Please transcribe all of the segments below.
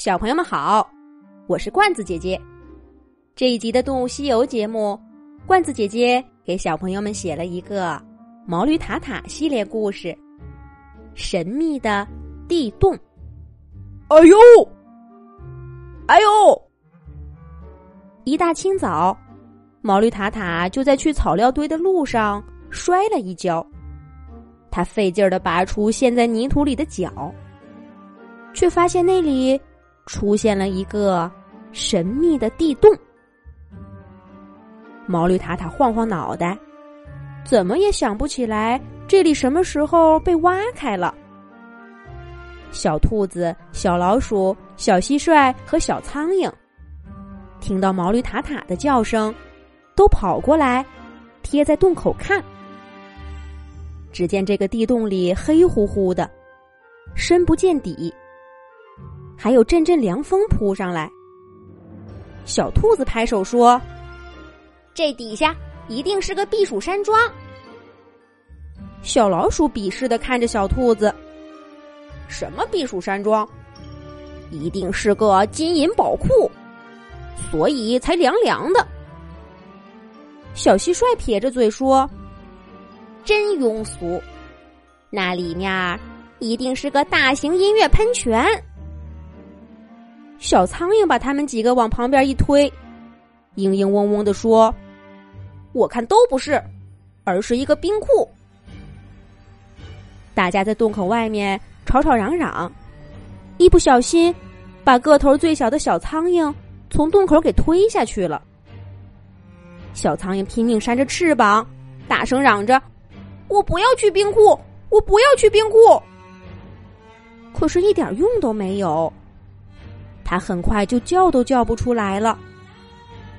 小朋友们好，我是罐子姐姐。这一集的《动物西游》节目，罐子姐姐给小朋友们写了一个《毛驴塔塔》系列故事，《神秘的地洞》。哎呦，哎呦！一大清早，毛驴塔塔就在去草料堆的路上摔了一跤，他费劲儿的拔出陷在泥土里的脚，却发现那里出现了一个神秘的地洞。毛驴塔塔晃晃脑袋，怎么也想不起来这里什么时候被挖开了。小兔子、小老鼠、小蟋蟀和小苍蝇听到毛驴塔塔的叫声，都跑过来，贴在洞口看。只见这个地洞里黑乎乎的，深不见底，还有阵阵凉风扑上来。小兔子拍手说。这底下一定是个避暑山庄。小老鼠鄙视的看着小兔子：“什么避暑山庄？一定是个金银宝库，所以才凉凉的。”小蟋蟀撇着嘴说：“真庸俗，那里面一定是个大型音乐喷泉。”小苍蝇把他们几个往旁边一推。嘤嘤嗡嗡的说：“我看都不是，而是一个冰库。”大家在洞口外面吵吵嚷嚷，一不小心把个头最小的小苍蝇从洞口给推下去了。小苍蝇拼命扇着翅膀，大声嚷着：“我不要去冰库！我不要去冰库！”可是，一点用都没有。它很快就叫都叫不出来了。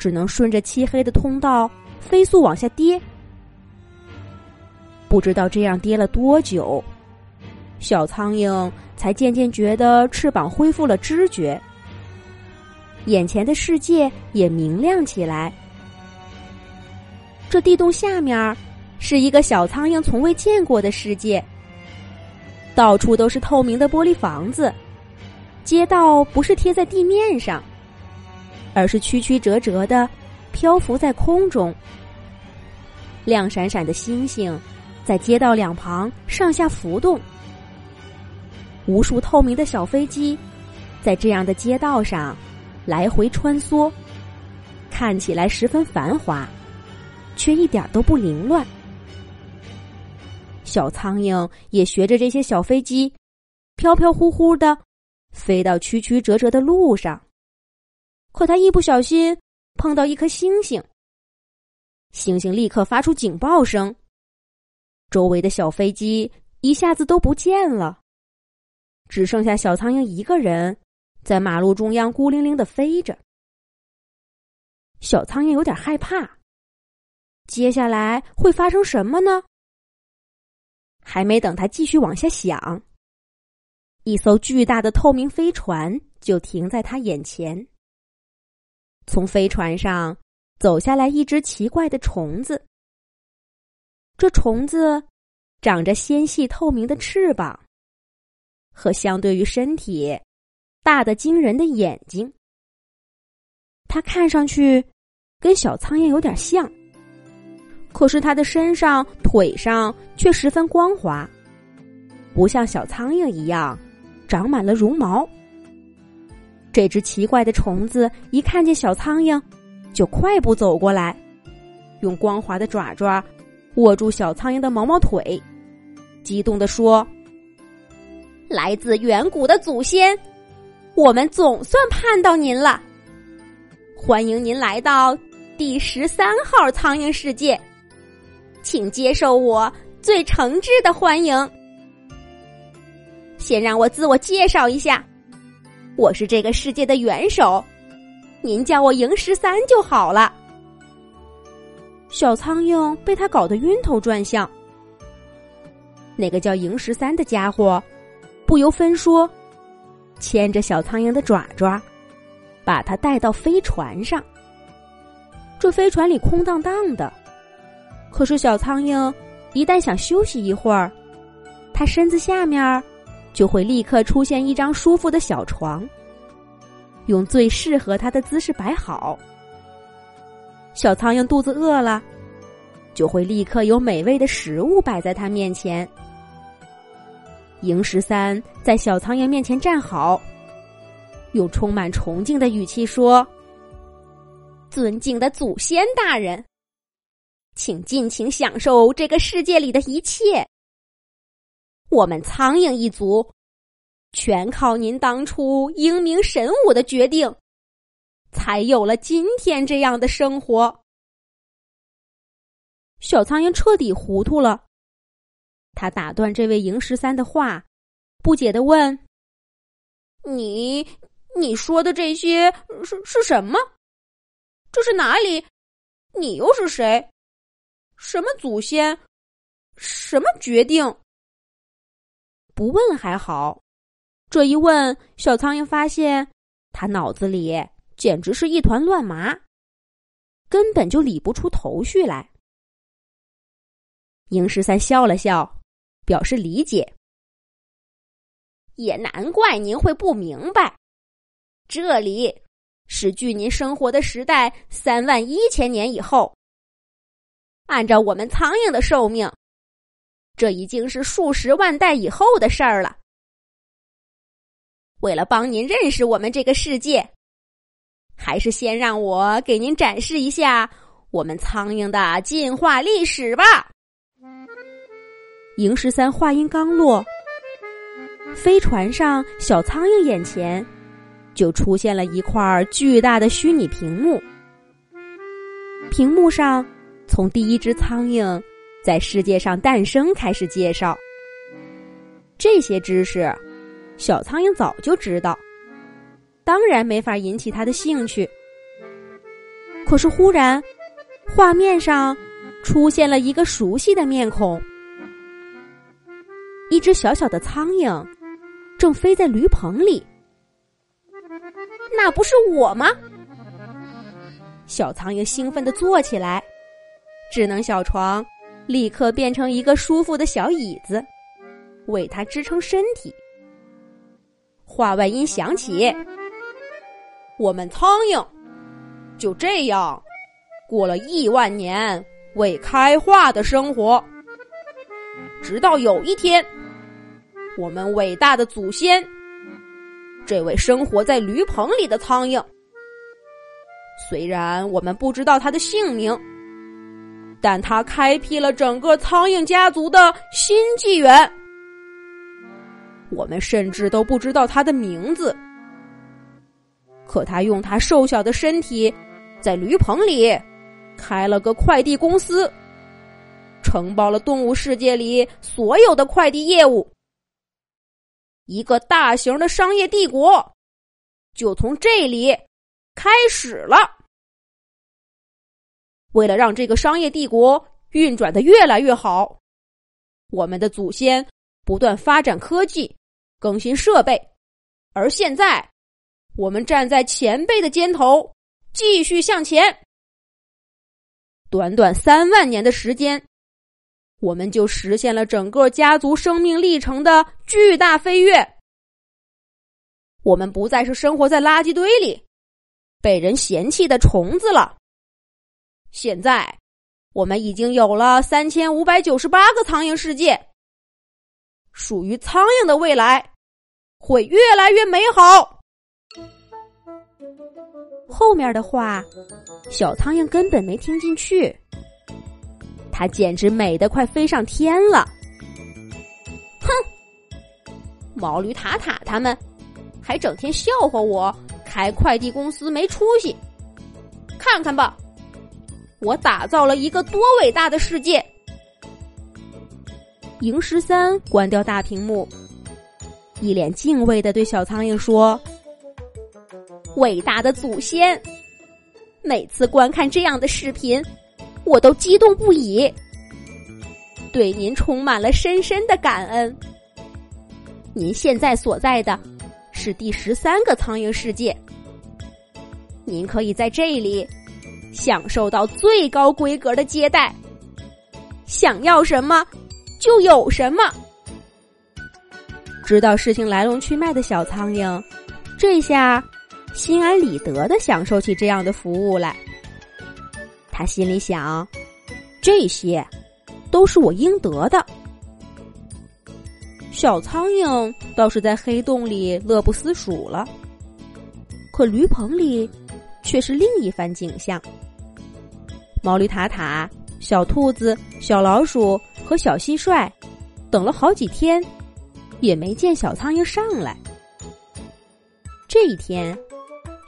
只能顺着漆黑的通道飞速往下跌，不知道这样跌了多久，小苍蝇才渐渐觉得翅膀恢复了知觉，眼前的世界也明亮起来。这地洞下面是一个小苍蝇从未见过的世界，到处都是透明的玻璃房子，街道不是贴在地面上。而是曲曲折折的漂浮在空中，亮闪闪的星星在街道两旁上下浮动，无数透明的小飞机在这样的街道上来回穿梭，看起来十分繁华，却一点都不凌乱。小苍蝇也学着这些小飞机，飘飘忽忽的飞到曲曲折折的路上。可他一不小心碰到一颗星星，星星立刻发出警报声，周围的小飞机一下子都不见了，只剩下小苍蝇一个人在马路中央孤零零的飞着。小苍蝇有点害怕，接下来会发生什么呢？还没等他继续往下想，一艘巨大的透明飞船就停在他眼前。从飞船上走下来一只奇怪的虫子。这虫子长着纤细透明的翅膀，和相对于身体大的惊人的眼睛。它看上去跟小苍蝇有点像，可是它的身上、腿上却十分光滑，不像小苍蝇一样长满了绒毛。这只奇怪的虫子一看见小苍蝇，就快步走过来，用光滑的爪爪握住小苍蝇的毛毛腿，激动地说：“来自远古的祖先，我们总算盼到您了！欢迎您来到第十三号苍蝇世界，请接受我最诚挚的欢迎。先让我自我介绍一下。”我是这个世界的元首，您叫我赢十三就好了。小苍蝇被他搞得晕头转向。那个叫萤十三的家伙不由分说，牵着小苍蝇的爪爪，把它带到飞船上。这飞船里空荡荡的，可是小苍蝇一旦想休息一会儿，它身子下面。就会立刻出现一张舒服的小床，用最适合它的姿势摆好。小苍蝇肚子饿了，就会立刻有美味的食物摆在它面前。萤十三在小苍蝇面前站好，用充满崇敬的语气说：“尊敬的祖先大人，请尽情享受这个世界里的一切。我们苍蝇一族。”全靠您当初英明神武的决定，才有了今天这样的生活。小苍蝇彻底糊涂了，他打断这位萤十三的话，不解的问：“你你说的这些是是什么？这是哪里？你又是谁？什么祖先？什么决定？不问还好。”这一问，小苍蝇发现他脑子里简直是一团乱麻，根本就理不出头绪来。鹰十三笑了笑，表示理解。也难怪您会不明白，这里是距您生活的时代三万一千年以后。按照我们苍蝇的寿命，这已经是数十万代以后的事儿了。为了帮您认识我们这个世界，还是先让我给您展示一下我们苍蝇的进化历史吧。萤十三话音刚落，飞船上小苍蝇眼前就出现了一块巨大的虚拟屏幕，屏幕上从第一只苍蝇在世界上诞生开始介绍这些知识。小苍蝇早就知道，当然没法引起他的兴趣。可是忽然，画面上出现了一个熟悉的面孔，一只小小的苍蝇正飞在驴棚里。那不是我吗？小苍蝇兴奋的坐起来，智能小床立刻变成一个舒服的小椅子，为它支撑身体。话外音响起，我们苍蝇就这样过了亿万年未开化的生活，直到有一天，我们伟大的祖先，这位生活在驴棚里的苍蝇，虽然我们不知道他的姓名，但他开辟了整个苍蝇家族的新纪元。我们甚至都不知道他的名字，可他用他瘦小的身体，在驴棚里开了个快递公司，承包了动物世界里所有的快递业务，一个大型的商业帝国就从这里开始了。为了让这个商业帝国运转的越来越好，我们的祖先不断发展科技。更新设备，而现在，我们站在前辈的肩头，继续向前。短短三万年的时间，我们就实现了整个家族生命历程的巨大飞跃。我们不再是生活在垃圾堆里、被人嫌弃的虫子了。现在，我们已经有了三千五百九十八个苍蝇世界，属于苍蝇的未来。会越来越美好。后面的话，小苍蝇根本没听进去。它简直美得快飞上天了。哼，毛驴塔塔他们还整天笑话我开快递公司没出息。看看吧，我打造了一个多伟大的世界。赢十三关掉大屏幕。一脸敬畏的对小苍蝇说：“伟大的祖先，每次观看这样的视频，我都激动不已，对您充满了深深的感恩。您现在所在的是第十三个苍蝇世界，您可以在这里享受到最高规格的接待，想要什么就有什么。”知道事情来龙去脉的小苍蝇，这下心安理得的享受起这样的服务来。他心里想：这些都是我应得的。小苍蝇倒是在黑洞里乐不思蜀了，可驴棚里却是另一番景象。毛驴塔塔、小兔子、小老鼠和小蟋蟀等了好几天，也没见小苍蝇上来。这一天，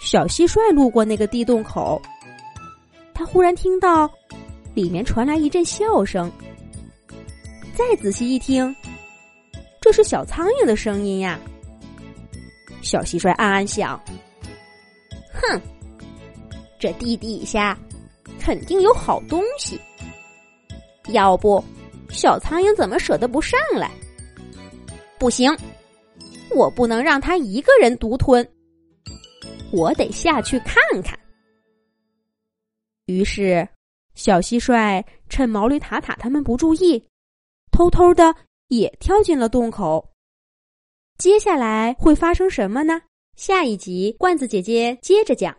小蟋蟀路过那个地洞口，他忽然听到里面传来一阵笑声。再仔细一听，这是小苍蝇的声音呀！小蟋蟀暗暗想：“哼，这地底下……”肯定有好东西，要不小苍蝇怎么舍得不上来？不行，我不能让他一个人独吞，我得下去看看。于是，小蟋蟀趁毛驴塔塔他们不注意，偷偷的也跳进了洞口。接下来会发生什么呢？下一集，罐子姐姐接着讲。